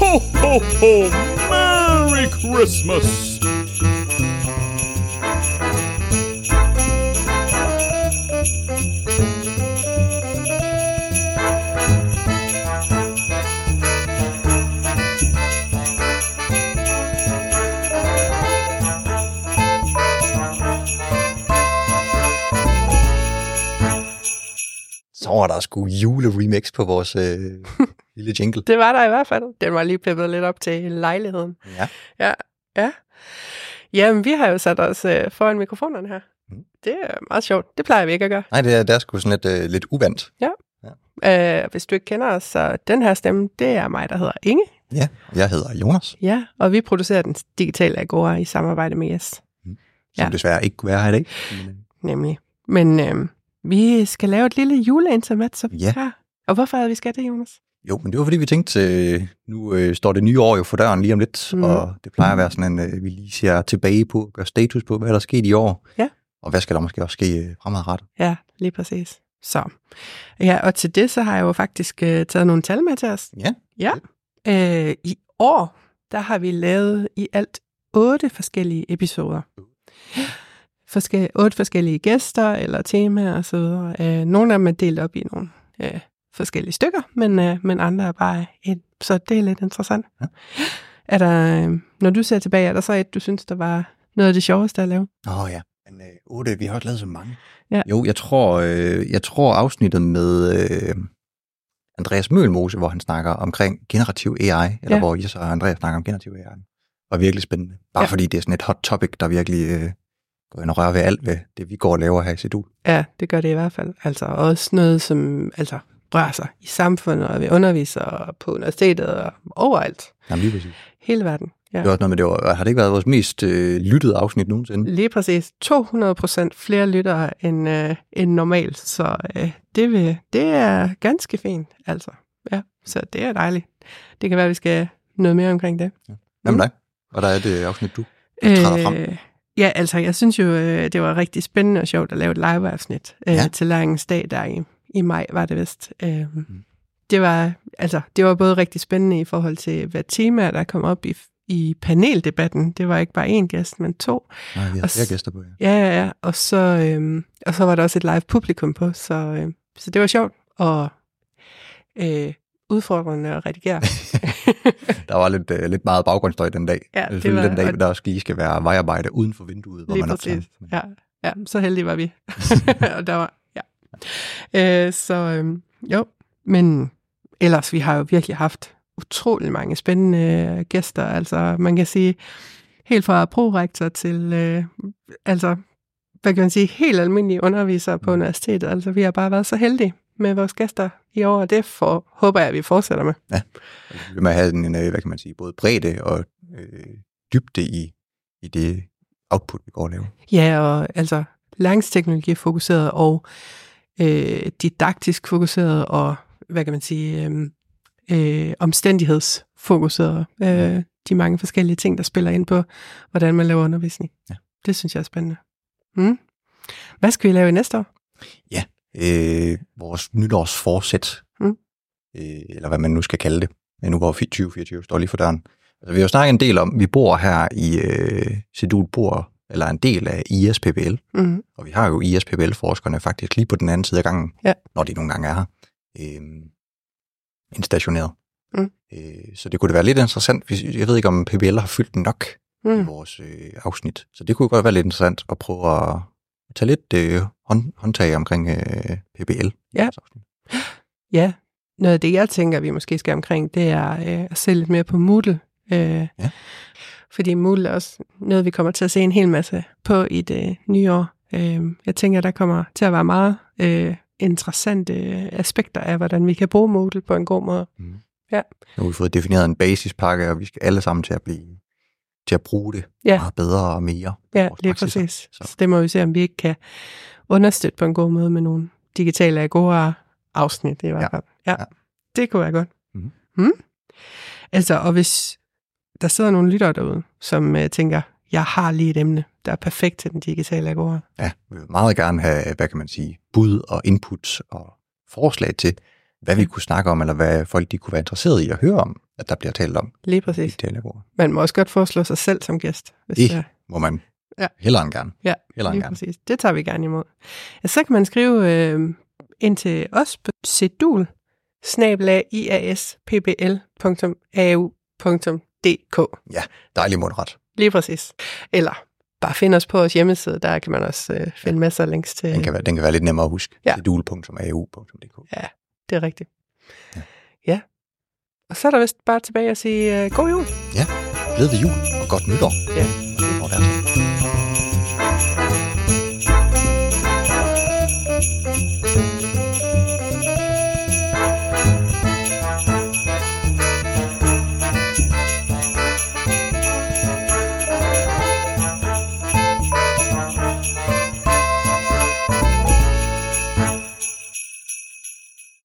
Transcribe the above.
Ho, ho, ho! Merry Christmas! Så var der sgu juleremix på vores øh, lille jingle. Det var der i hvert fald. Den var lige peppet lidt op til lejligheden. Ja. Ja, ja. Jamen, vi har jo sat os øh, foran mikrofonerne her. Mm. Det er meget sjovt. Det plejer vi ikke at gøre. Nej, det er, det er sgu sådan lidt, øh, lidt uvandt. Øh, hvis du ikke kender os, så den her stemme, det er mig, der hedder Inge. Ja, jeg hedder Jonas, Ja, og vi producerer den digitale Agora i samarbejde med Yes, som Ja. desværre ikke kunne være her i dag. Øh, nemlig. Men øh, vi skal lave et lille juleintermat, så Ja. ja. Og hvorfor er det, vi skal det, Jonas? Jo, men det var fordi, vi tænkte, øh, nu øh, står det nye år jo for døren lige om lidt, Mm. og det plejer at være sådan en, øh, vi lige ser tilbage på, gør status på, hvad der er sket i år. Ja. Og hvad skal der måske også ske øh, fremadrettet? Ja, lige præcis. Så. Ja, og til det, så har jeg jo faktisk øh, taget nogle tal med til os. Ja. Ja. Øh, I år, der har vi lavet i alt otte forskellige episoder. Forske- otte forskellige gæster eller temaer og så videre. Øh, nogle af dem er delt op i nogle øh, forskellige stykker, men, øh, men andre er bare et. Så det er lidt interessant. Ja. Er der, øh, når du ser tilbage, er der så et, du synes, der var noget af det sjoveste at lave? Åh oh, ja, men øh, 8, vi har også lavet så mange. Ja. Jo, jeg tror, øh, jeg tror afsnittet med øh, Andreas Mølmose, hvor han snakker omkring generativ AI, eller Ja. hvor Jes og Andreas snakker om generativ AI, var virkelig spændende. Bare Ja. fordi det er sådan et hot topic, der virkelig øh, går ind og rører ved alt ved det, vi går og laver her i Sedul. Ja, det gør det i hvert fald. Altså også noget, som altså, rører sig i samfundet, og ved undervisere og på universitetet og overalt. Jamen lige præcis. Hele verden. Ja. Det var også noget med, det var, har det ikke været vores mest øh, lyttede afsnit nogensinde? Lige præcis 200% flere lyttere end, øh, end normalt, så øh, det, vil, det er ganske fint, altså. Ja, så det er dejligt. Det kan være, at vi skal noget mere omkring det. Hvad med dig? Og der er det afsnit, du træder frem. Øh, ja, altså, jeg synes jo, øh, det var rigtig spændende og sjovt at lave et live-afsnit øh, Ja. til Læringens Dag, der i, i maj var det vist. Øh, det, var, altså, det var både rigtig spændende i forhold til, hvad temaer, der kom op i, i paneldebatten. Det var ikke bare én gæst, men to. Nej, vi har og flere gæster på, ja. Ja, ja, ja. Og så, øhm, og så var der også et live publikum på, så, øh, så det var sjovt og øh, udfordrende at redigere. Der var lidt, øh, lidt meget baggrundsstøj den dag. Ja, det var- den dag, der også lige skal være vejarbejde uden for vinduet, hvor man optager. Ja, ja, så heldige var vi. og der var. Øh, så øhm, jo, men ellers, vi har jo virkelig haft utrolig mange spændende gæster. Altså, man kan sige, helt fra prorektor til, øh, altså, hvad kan man sige, helt almindelige undervisere på universitetet. Altså, vi har bare været så heldige med vores gæster i år, og det for, håber jeg, at vi fortsætter med. Vi vil med at have en, øh, hvad kan man sige, både bredde og øh, dybde i, i det output, vi går og laver. Ja, og altså læringsteknologi fokuseret og øh, didaktisk fokuseret og, hvad kan man sige, øh, øh, omstændighedsfokuseret. Øh, de mange forskellige ting, der spiller ind på, hvordan man laver undervisning. Ja. Det synes jeg er spændende. Mm. Hvad skal vi lave i næste år? Øh, vores nytårsforsæt, Mm. øh, eller hvad man nu skal kalde det, nu hvor 2024 står lige for døren. Altså, vi har jo snakket en del om, vi bor her i øh, Sedul bor, eller er en del af ISPBL, Mm. og vi har jo ISPBL-forskerne faktisk lige på den anden side af gangen, Ja. når de nogle gange er her, øh, instationeret. Mm. Øh, så det kunne da være lidt interessant, hvis, jeg ved ikke, om PBL har fyldt nok i Mm. vores øh, afsnit. Så det kunne godt være lidt interessant at prøve at tage lidt øh, hånd, håndtag omkring øh, PBL. i Ja. Ja, noget af det, jeg tænker, vi måske skal omkring, det er øh, at se lidt mere på Moodle. Øh, Ja. Fordi Moodle er også noget, vi kommer til at se en hel masse på i det nye år. Øh, jeg tænker, der kommer til at være meget øh, interessante aspekter af, hvordan vi kan bruge Moodle på en god måde. Mm. Ja. Nu har vi fået defineret en basispakke, og vi skal alle sammen til at blive til at bruge det Ja. meget bedre og mere. Ja, lige praksiser. præcis. Så. Så det må vi se, om vi ikke kan understøtte på en god måde med nogle digitale gode afsnit i hvert Ja. fald. Ja. Ja. Det kunne være godt. Mhm. Mm. Altså, og hvis der sidder nogle lyttere derude, som uh, tænker, jeg har lige et emne, der er perfekt til den digitale agora. Ja, vi vil meget gerne have, hvad kan man sige, bud og input og forslag til, hvad vi kunne snakke om, eller hvad folk de kunne være interesseret i at høre om. at der bliver talt om Lige præcis. dialogord. Man må også godt foreslå sig selv som gæst. Hvis Det der- må man Ja. hellere end gerne. Ja, Hellere end gerne. præcis. Det tager vi gerne imod. Ja, så kan man skrive øh, ind til os på sedul iaspbl.au.dk. Dejlig mundret. Lige præcis. Eller bare find os på vores hjemmeside, der kan man også øh, finde masser af links til. Den kan, være, den kan være lidt nemmere at huske. Ja. Sedul.au.dk Det er rigtigt. Ja. ja. Og så er der vist bare tilbage at sige øh, god jul. Glædelig jul og godt nytår. Ja.